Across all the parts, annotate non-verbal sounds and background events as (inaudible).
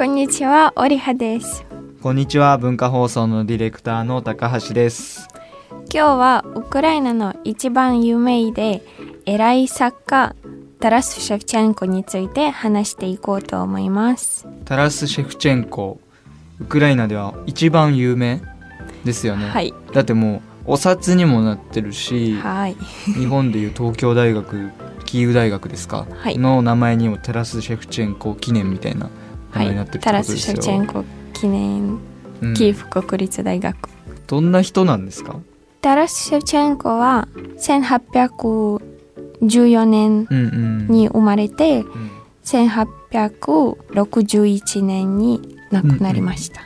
こんにちは、オリハです。こんにちは文化放送のディレクターの高橋です今日はウクライナの一番有名で偉い作家タラス・シェフチェンコについて話していこうと思います。タラス・シェフチェンコウクライナでは一番有名ですよね、はい。だってもうお札にもなってるしはい。日本でいう東京大学キーウ大学ですか、はいの名前にもタラス・シェフチェンコ記念みたいな名前になってるってタラス・シェフチェンコ記念うん。キーフ国立大学。どんな人なんですか？タラス・シェフチェンコは1814年うんうん。に生まれてうん。1861年に亡くなりました。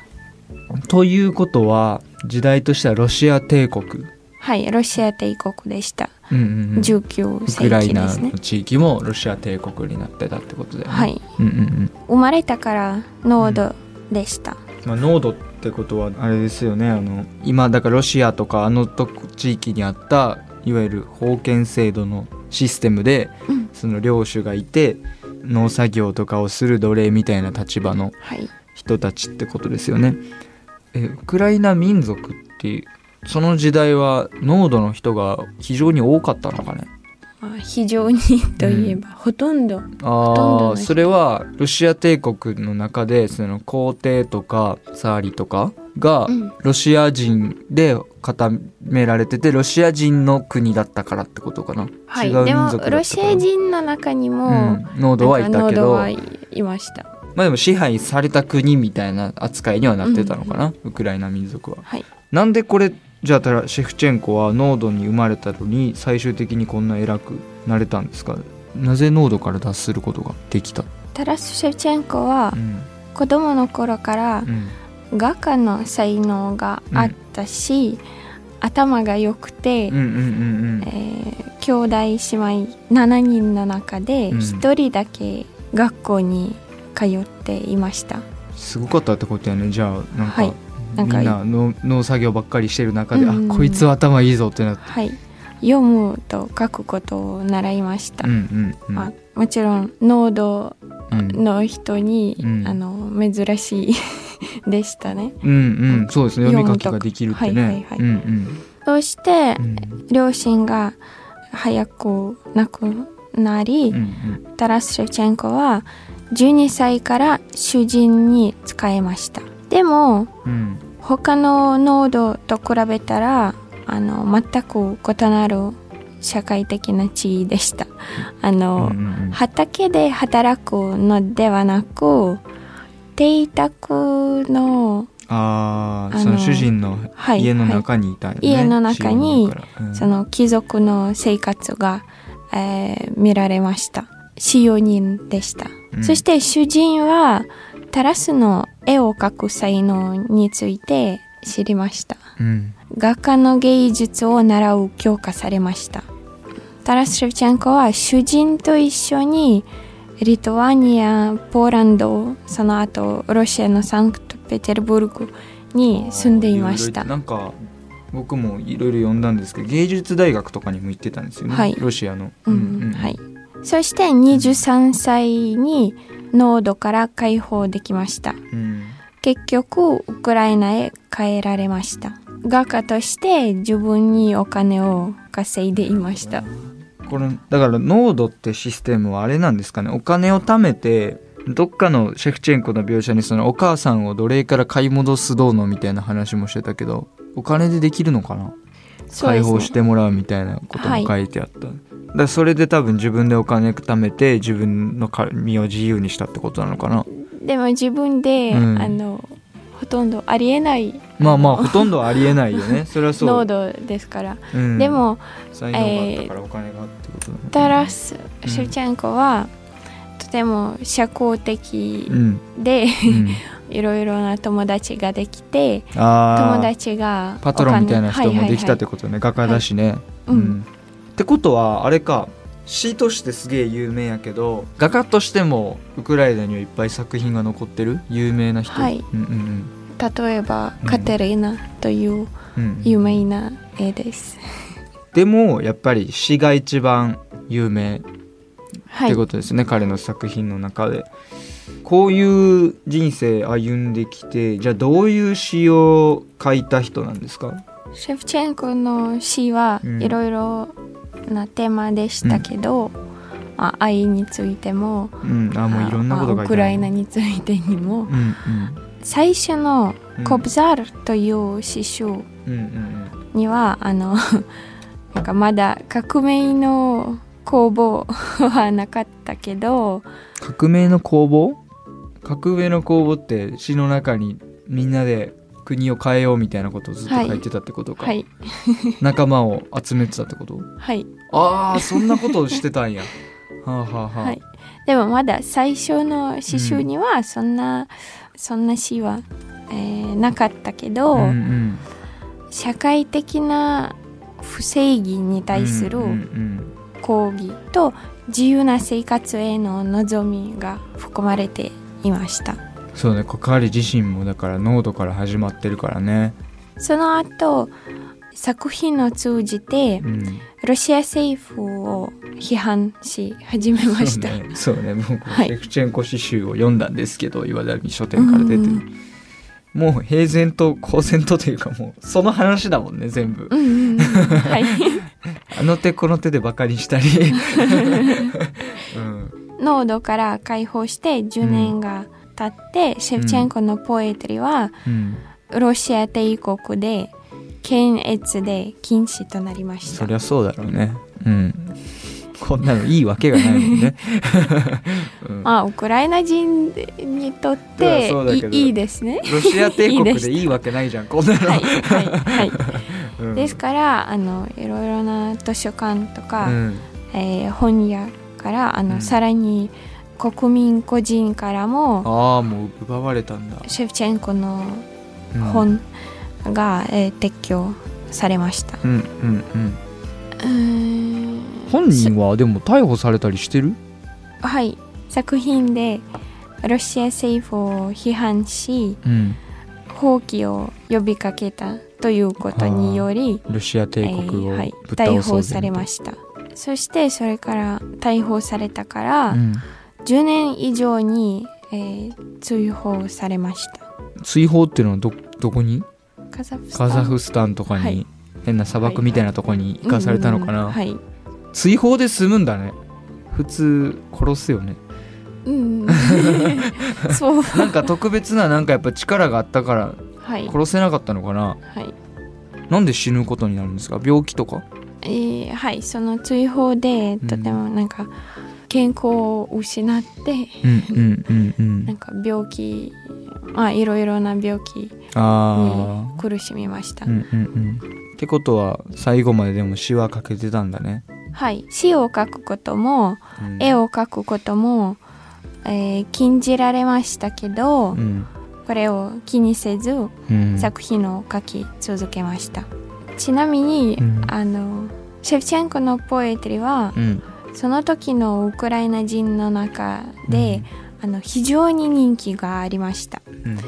ということは時代としてはロシア帝国、はい、ロシア帝国でした。うんうんうん19ウ世クライナ紀ですねの。地域もロシア帝国になってたってことだよね。はい。うんうんうん生まれたからノードでした。まあ、濃度ってことはあれですよねあの今だからロシアとかあの地域にあったいわゆる封建制度のシステムで、うんその領主がいて農作業とかをする奴隷みたいな立場のはい。人たちってことですよね。えウクライナ民族っていうその時代は濃度の人が非常に多かったのかねまあ、非常にといえば、ほとんど。あとんどの人あそれはロシア帝国の中でその皇帝とかサーリとかがうんロシア人で固められててロシア人の国だったからってことかな、はい。違うでもロシア人の中にも、うん、濃度はいたけどいいました。まあでも支配された国みたいな扱いにはなってたのかな、ウクライナ民族ははい。なんでこれじゃあたらシェフチェンコは濃度に生まれたのに最終的にこんな偉くなれたんですか？なぜ濃度から脱することができた、タラス・シェフチェンコはうん。子供の頃からうん。画家の才能があったし、頭が良くて、兄弟姉妹7人の中でうん。1人だけ学校に通っていました。すごかったってことやね。じゃあなんか、はいなんかみんな農農作業ばっかりしてる中で、うん。あこいつは頭いいぞってなって。はい、読むと書くことを習いました。うんうんうん。まあ、もちろん濃度うん。の人に、うん。あの珍しい (laughs) でしたね。うんうん。そうですね。読み書きができるってね、はいはいはい。うんそして、うん。両親が早く亡くなり、うんうん。タラス・シェフチェンコは12歳から主人に仕えました。でもうん他の濃度と比べたらあの全く異なる社会的な地位でした。(laughs) あの、うんうんうん。畑で働くのではなく邸宅のああその主人のはい家の中にいたんよね、家の中にうん。その貴族の生活が、えー見られました。使用人でした、うん。そして主人はタラスの絵を描く才能について知りましたうん画家の芸術を習う強化されましたタラス・シェフチェンコは主人と一緒にリトアニアポーランドその後ロシアのサンクトペテルブルクに住んでいましたいろいろなんか僕もいろいろ読んだんですけど芸術大学とかにも行ってたんですよね、はいロシアの、うんはい、そして23歳に濃度から解放できました。うん結局ウクライナへ帰られました。画家として自分にお金を稼いでいました。これだから濃度ってシステムはあれなんですかね。お金を貯めてどっかのシェフチェンコの描写にそのお母さんを奴隷から買い戻すどうのみたいな話もしてたけどお金でできるのかな、ね。放してもらうみたいなことも書いてあった、だからそれで多分自分でお金貯めて自分の身を自由にしたってことなのかな。でも自分で、うん。あのほとんどありえない。まあまあほとんどありえないよね。(laughs) それはそう。濃度ですから、うん。でも才能があったからお金がってことだね。タラス・シェフチェンコは、とても社交的うん、で、うん、(laughs) いろいろな友達ができて友達がパトロンみたいな人もできたってこことね、画家だしね、と、うんってことはあれか詩としてすげえ有名やけど画家としてもウクライナにはいっぱい作品が残ってる？有名な人、はい。うんうん例えば、うん。カテリーナという有名な絵です、でもやっぱり詩が一番有名。っはい。てことですね、彼の作品の中で。こういう人生歩んできてじゃあどういう詩を書いた人なんですか？シェフチェンコの詩はうん。いろいろなテーマでしたけど、まあ、愛についてもうん。あもういろんなことウクライナについてにもうん最初のうん「コブザール」という詩集うんうんうん。にはあの (laughs) なんかまだ革命の工房 (laughs) はなかったけど革命の工房？革命の工房って詩の中にみんなで国を変えようみたいなことをずっと書いてたってことか、はい。(laughs) 仲間を集めてたってこと？はい。ああそんなことをしてたんや。(laughs) はあはあはい。でもまだ最初の詩集にはそんな、そんな詩は、えーなかったけど、うんうん。社会的な不正義に対するうんうん。抗議と自由な生活への望みが含まれていましたそうね関わり自身もだから濃度から始まってるからね。その後作品を通じてうん。ロシア政府を批判し始めました、そうねそうね。僕、はい。シェフチェンコ詩集を読んだんですけど岩波書店から出てる、うんもう平然と公然とというかもうその話だもんね全部。うんうんうん。はい。(laughs) あの手この手でバカにしたり、(laughs) うん、濃度から解放して10年が経って、シェフチェンコのポエトリはうん、ロシア帝国で検閲で禁止となりました。そりゃそうだろうね。うん。こんなのいいわけがないもんね、う (laughs) んまあウクライナ人にとっていいいですね。ロシア帝国でいいわけないじゃんこんなの、はいはいはい。(laughs) うん。ですからあのいろいろな図書館とか、うん。えー本屋からあの、うん。さらに国民個人からもああもう奪われたんだ、シェフチェンコのうん、本が、えー撤去されました。うんうんうん。本人はでも逮捕されたりしてる？はい。作品でロシア政府を批判しうん。放棄を呼びかけたということにより、ロシア帝国をえーはい、逮捕されました。そしてそれから逮捕されたから、うん、10年以上に、えー追放されました。追放っていうのはどどこに？カザフスタン。とかに、はい。変な砂漠みたいなとこに行かされたのかな、うんうんはい、追放で済むんだね。普通殺すよね。うん、そう。(laughs) なんか特別ななんかやっぱ力があったからはい、殺せなかったのかな？はい。なんで死ぬことになるんですか？病気とか？えーはい。その追放でとてもなんか健康を失ってなんか病気まあいろいろな病気に苦しみました、うんうんうん。ってことは最後まででも詩は書けてたんだね、はい。詩を書くこともうん、絵を描くことも、えー禁じられましたけど、うん。これを気にせずうん。作品を書き続けました、ちなみに、うん。あのシェフチェンコのポエトリはうんその時のウクライナ人の中で、あの非常に人気がありました。うん。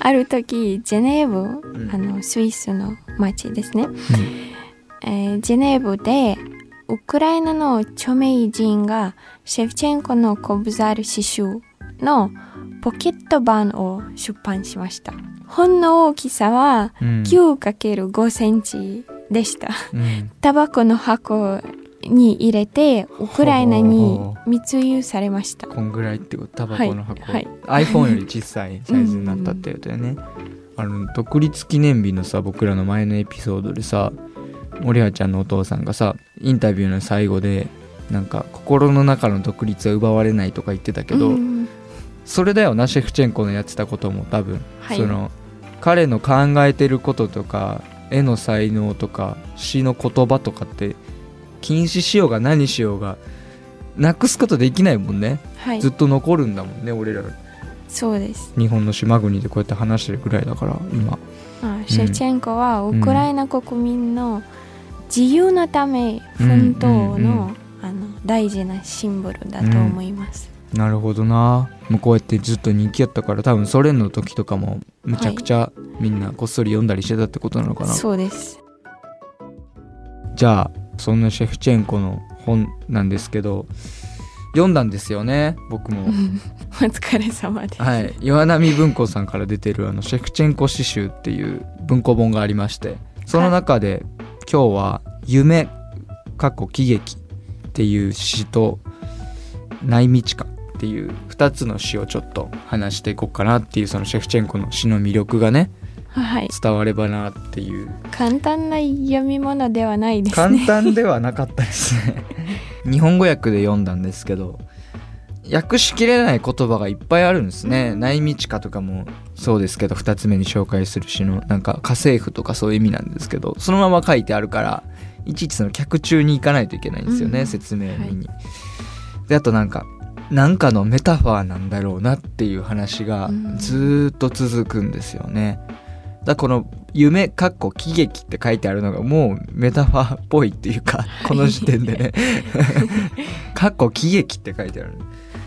ある時ジェネーブ、ん。あのスイスの町ですね、えージェネーブでウクライナの著名人がシェフチェンコのコブザール詩集のポケット版を出版しました。本の大きさはうん。9×5 センチでした。うん。タバコの箱に入れてウクライナに密輸されました。こんぐらいってことタバコの箱、はいは iPhone より小さいサイズになったってことだよねあの独立記念日のさ僕らの前のエピソードでさ森葉ちゃんのお父さんがさインタビューの最後でなんか心の中の独立は奪われないとか言ってたけど、うん。それだよなシェフチェンコのやってたことも多分、はい。その彼の考えてることとか絵の才能とか詩の言葉とかって禁止しようが何しようがなくすことできないもんね、はい。ずっと残るんだもんね俺ら。そうです。日本の島国でこうやって話してるぐらいだから今。あシェフチェンコはウクライナ国民の自由のため奮闘うん。うんのあの大事なシンボルだと思います、なるほどな。もうこうやってずっと人気やったから多分ソ連の時とかもむちゃくちゃみんなこっそり読んだりしてたってことなのかな、そうです。じゃあそんなシェフチェンコの本なんですけど読んだんですよね僕も (laughs) お疲れ様です。はい岩波文庫さんから出てるあのシェフチェンコ詩集っていう文庫本がありましてその中で今日は「夢」過去喜劇っていう詩と「内道か」っていう2つの詩をちょっと話していこうかなっていうそのシェフチェンコの詩の魅力がねはい。伝わればなっていう。簡単な読み物ではないです簡ね。単ではなかったですね。(laughs) 日本語訳で読んだんですけど訳しきれない言葉がいっぱいあるんですね。内道かとかもそうですけど2つ目に紹介する詩のなんか家政婦とかそういう意味なんですけどそのまま書いてあるからいちいちその客中に行かないといけないんですよね、うん。説明に、であとなんかなんかのメタファーなんだろうなっていう話がうん。ずーっと続くんですよね。だからこの「夢」かっこ喜劇って書いてあるのがもうメタファーっぽいっていうか (laughs) この時点でね「(laughs) かっこ喜劇」って書いてある。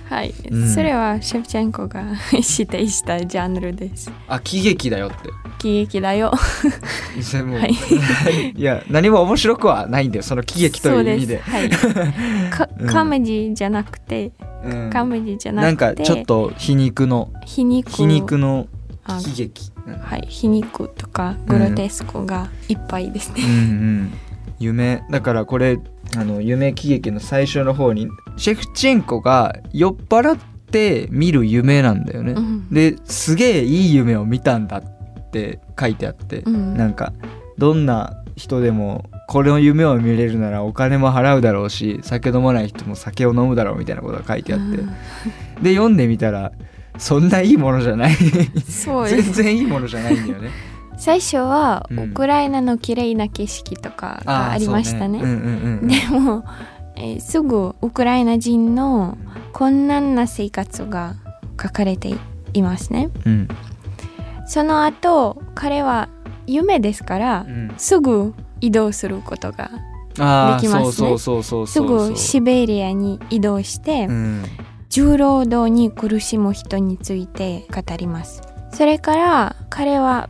はい、うん。それはシェフチェンコが (laughs) 指定したジャンルです。あ喜劇だよって。喜劇だよ。はい。いや何も面白くはないんだよ。その喜劇という意味で。そうです。はい。カメディじゃなくて、うん。カメディじゃななんくて、かちょっと皮肉の。皮肉皮肉のあ喜劇。うんはい、皮肉とかグロテスクがいっぱいですね。うんうん。夢。だからこれあの夢喜劇の最初の方にシェフチェンコが酔っ払って見る夢なんだよね、うん。ですげえいい夢を見たんだって書いてあって、うん。なんかどんな人でもこれの夢を見れるならお金も払うだろうし酒飲まない人も酒を飲むだろうみたいなことが書いてあって、で読んでみたらそんないいものじゃない。そう全然いいものじゃないんだよね。最初はうん。ウクライナの綺麗な景色とかがありましたね。そううんうんうんでも、えーすぐウクライナ人の困難な生活が書かれていますね。うん。その後彼は夢ですから、うん。すぐ移動することができますね。すぐシベリアに移動して、うん重労働に苦しむ人について語ります。それから彼は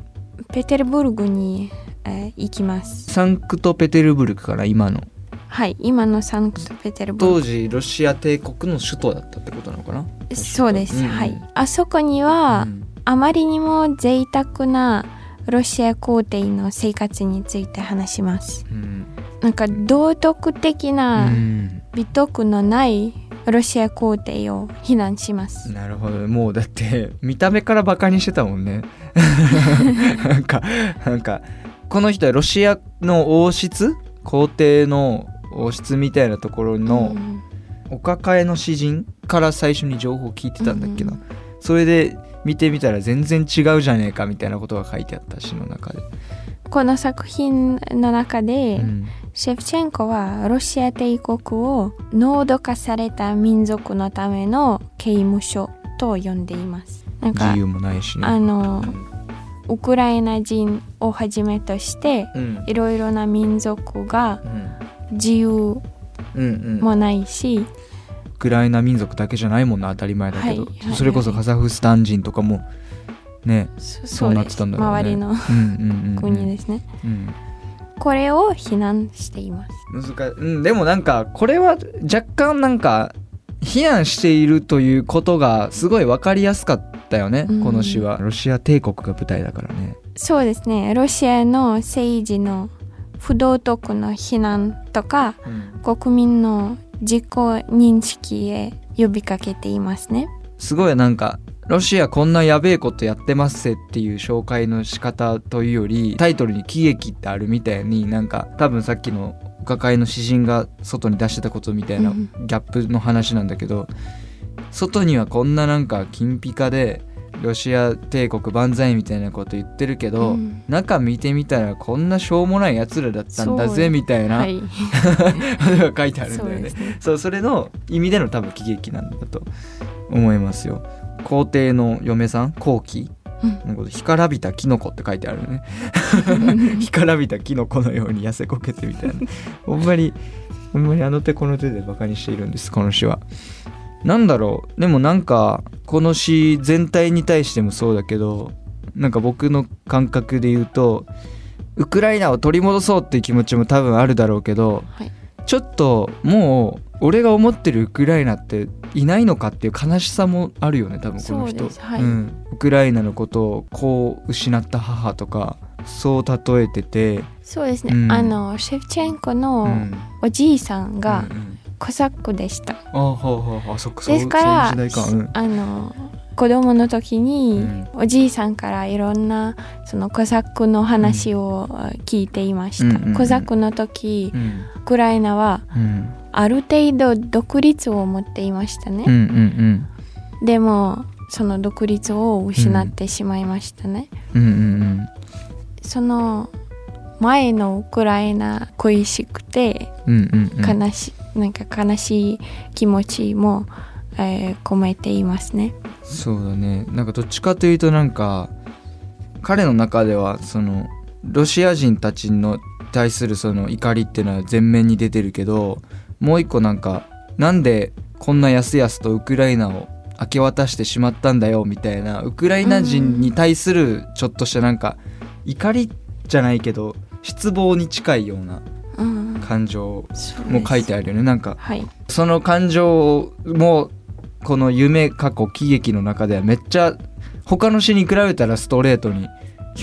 ペテルブルクに、えー行きます。サンクトペテルブルクから今の。はい今のサンクトペテルブル当時ロシア帝国の首都だったってことなのかな？クそうです、うん。はい。あそこには、うん。あまりにも贅沢なロシア皇帝の生活について話します。うん。なんか道徳的うなん。美徳のないロシア皇帝を非難します、なるほど。もうだって (laughs) 見た目からバカにしてたもんね。(laughs) なんかなんかこの人はロシアの王室？皇帝の王室みたいなところのうん。お抱えの詩人から最初に情報を聞いてたんだっけな、うん。それで見てみたら全然違うじゃねえかみたいなことが書いてあった詩の中で、この作品の中で、うんシェフチェンコはロシア帝国を濃度化された民族のための刑務所と呼んでいます。なんか自由もないしね。あのウクライナ人をはじめとしてうん。いろいろな民族がうん。自由うんうんもないし、ウクライナ民族だけじゃないもんな当たり前だけど、はいはいそれこそカザフスタン人とかもねそそうなってたんだろうね。周りのうんうんうんうん。国ですね。うんこれを非難しています。難うん、でもなんかこれは若干なんか非難しているということがすごい分かりやすかったよね、うんこの詩はロシア帝国が舞台だからねそうですね。ロシアの政治の不道徳の非難とか国民の自己認識へ呼びかけていますね。すごいなんかロシアこんなやべえことやってますせっていう紹介の仕方というよりタイトルに喜劇ってあるみたいになんか多分さっきのお抱えの詩人が外に出してたことみたいなうんギャップの話なんだけど外にはこんななんか金ピカでロシア帝国万歳みたいなこと言ってるけど、うん。中見てみたらこんなしょうもないやつらだったんだぜみたいなはい。(laughs) 書いてあるんだよね。そうね。そうそれの意味での多分喜劇なんだと思いますよ皇帝の嫁さん後期うん。干からびたキノコって書いてあるね。(laughs) 干からびたキノコのように痩せこけてみたいな。ほんまにほんまにあの手この手でバカにしているんですこの詩は。なんだろう。でもなんかこの詩全体に対してもそうだけどなんか僕の感覚で言うとウクライナを取り戻そうっていう気持ちも多分あるだろうけどはい。ちょっともう俺が思ってるウクライナっていないのかっていう悲しさもあるよね多分この人。はい。ん、ウクライナのことをこう失った母とかそう例えてて、そうですね、うん。あのシェフチェンコうのん、おじいさんがコサックでした、あはあはああそっかそうですからそうん。あの子供の時に、うん。おじいさんからいろんなそのコサックの話を聞いていました、コサックの時うん。ウクライナはうんある程度独立を持っていましたね、うんうんでもその独立を失ってしまいましたね、うんうんうん。その前のウクライナ恋しくてうんうんうん。悲し,、なんか悲しい気持ちも、えー込めていますね。そうだね。なんかどっちかというとなんか彼の中ではそのロシア人たちの対するその怒りっていうのは前面に出てるけどもう一個なんかなんでこんなやすやすとウクライナを明け渡してしまったんだよみたいなウクライナ人に対するちょっとしたなんか怒りじゃないけど失望に近いようなうん。感情も書いてあるよね。なんかはいその感情もこの夢過去喜劇の中ではめっちゃ他の詩に比べたらストレートに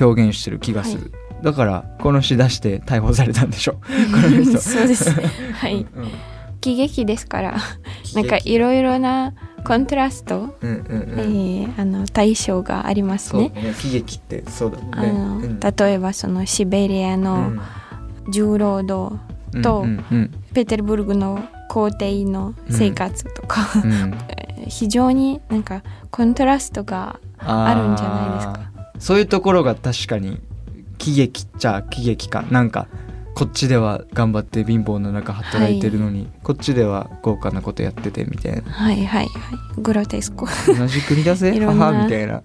表現してる気がする、だからこの詩出して逮捕されたんでしょ (laughs) そうですはい。うん喜劇ですから。なんかいろいろなコントラスト、うんうんえうん。ーあの対象がありますね。だね。喜劇ってそうだもあんね。のうん。例えばそのシベリアの重労働、うんとうんうん。ペテルブルグの皇帝の生活とか、うん。うん。(laughs) 非常になんかコントラストがあるんじゃないですか。そういうところが確かに喜劇っちゃ喜劇か。なんかこっちでは頑張って貧乏の中働いてるのに、こっちでは豪華なことやっててみたいな。はいはいはい。グロテスコ同じ国だぜ母みたいな。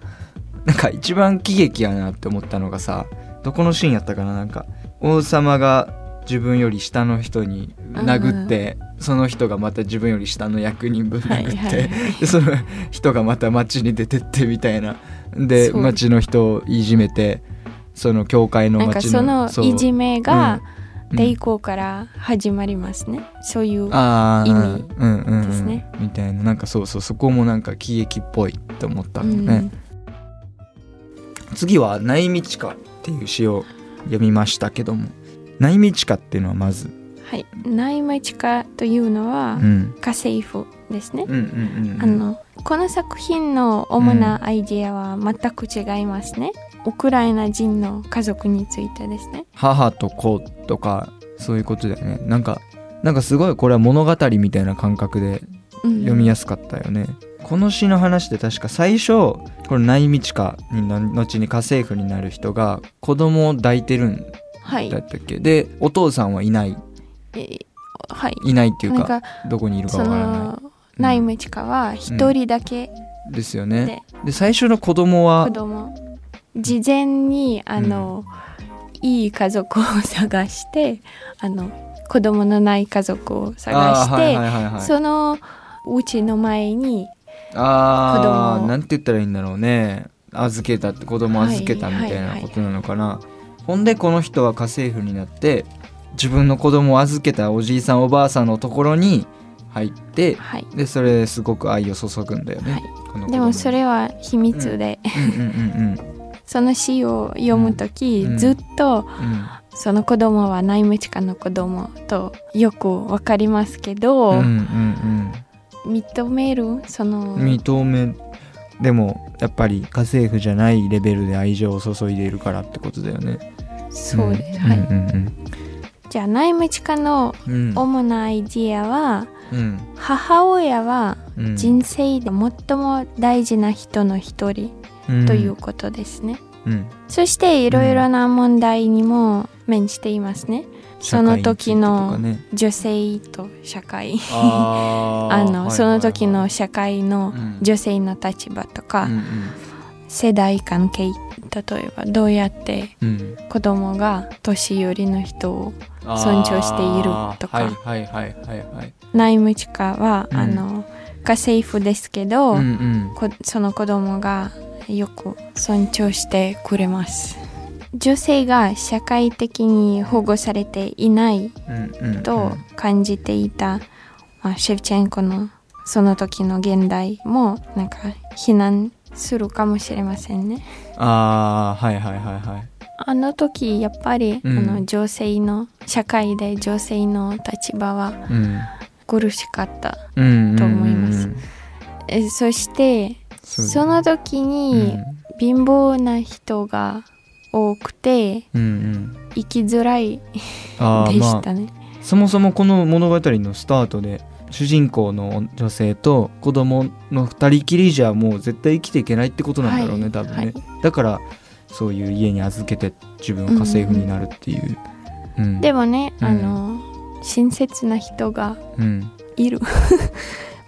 な。んか一番喜劇やなって思ったのがさどこのシーンやったかな？なんか王様が自分より下の人に殴って、その人がまた自分より下の役人分殴って、はいはいその人がまた街に出てってみたいな。でそう。街の人をいじめてその教会のなんか街そのいじめがうん。抵抗から始まりますね、そういう意味うんうんうん。ですねみたいな。なんかそうそうそこもなんか喜劇っぽいって思ったのね、次は「内道か」っていう詩を読みましたけども。内道かっていうのはまず、はい。内マチカというのはうん、家政婦ですね、うんうんうんあのこの作品の主なアイデアは全く違いますね、ウクライナ人の家族についてですね。母と子とかそういうことだよね。なんかなんかすごいこれは物語みたいな感覚で読みやすかったよね、この詩の話で確か最初この内道かにの後に家政婦になる人が子供を抱いてるんはいだったっけ？でお父さんはいない。えーはい。いないっていうかどこにいるかそわからなのナイムチカは一人だけいですよで、ねで最初の子供は子供事前にあの、いい家族を探してあの子供のない家族を探して、あーはいはいはいはい。そのうちの前に子供なんて言ったらいいんだろうね。預けたって子供預けたみたいなことなのかな、ほんでこの人は家政婦になって自分の子供を預けたおじいさんおばあさんのところに入ってはい。でそれですごく愛を注ぐんだよね、はい。でもそれは秘密で、うんうんうんその詩を読む時、うん。ずっとうんその子供はナイムチカの子供とよくわかりますけど、うんうん認める？そのうん認めでもやっぱり家政婦じゃないレベルで愛情を注いでいるからってことだよね。そうです、んはい、うんじゃあナイムチカのうんうん主なアイディアはうん。母親はうん。人生で最も大事な人の一人。うんということですね、うん。そしていろいろな問題にも面していますね、その時の女性と社会。あ (laughs) の、はいその時の社会のうん。女性の立場とか、うん世代関係例えばどうやって子供が年寄りの人を尊重しているとか。あーはいはうん。あの家政婦ですけど、うんうん。こその子供がよく尊重してくれます。女性が社会的に保護されていないと感じていたまあ、シェフチェンコのその時の現代もなんか非難するかもしれませんね。ああはいはいはいはい。あの時やっぱり、うん。あの女性の社会で女性の立場はうん。苦しかった。うんと思います。そしてその時に貧乏な人が多くてうんうん。生きづらいああでしまあたね。そもそもこの物語のスタートで主人公の女性と子供の二人きりじゃもう絶対生きていけないってことなんだろうね、はい多分ね、はい。だからそういう家に預けて自分は家政婦になるっていう、うん。でもね、うん。あの親切な人がうん、いる。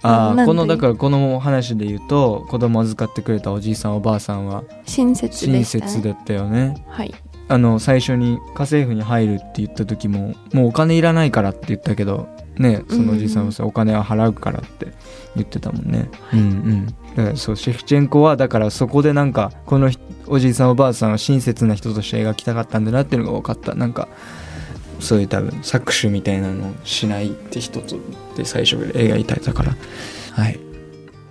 あこのだからこの話で言うと子供預かってくれたおじいさんおばあさんは親切ね。切だったよね。はい。あの最初に家政婦に入るって言った時ももうお金いらないからって言ったけどねそのおじいさんはさ、お金は払うからって言ってたもんね、うんうん。だからそうシェフチェンコはだからそこでなんかこの人おじいさんおばあさんを親切な人として描きたかったんだなっていうのが分かった。なんかそういう多分搾取みたいなのをしないって人とで最初で描いたから。はい。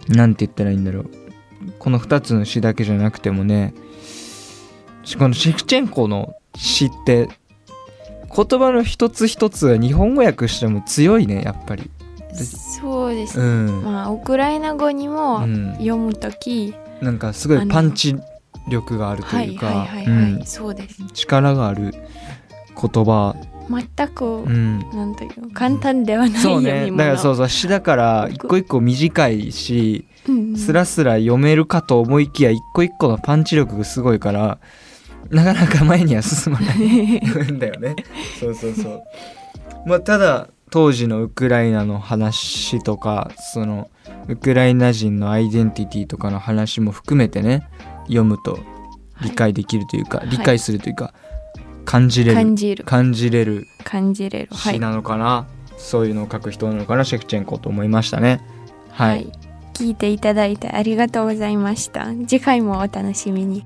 なんて言ったらいいんだろう。この2つの詩だけじゃなくてもねこのシェフチェンコの詩って言葉の一つ一つが日本語訳しても強いねやっぱり。そうです。うね。ん、まあウクライナ語にもうん。読むとき、なんかすごいパンチ力があるとはいいうかはいはいはい、うん。そうです。力がある言葉、全く、うん、なんという簡単ではないそう。ねだからそうそう詩だから一個一個短いしうんスラスラ読めるかと思いきや一個一個のパンチ力がすごいからなかなか前には進まないんだよね。(laughs) そうそうそう。まあただ当時のウクライナの話とかそのウクライナ人のアイデンティティとかの話も含めてね読むと理解できるというか、はい。理解するというか感じれる感じる感じれる感じれる。はい。詩なのかな、そういうのを書く人なのかなシェフチェンコと思いましたねはい聞いていただいてありがとうございました。次回もお楽しみに。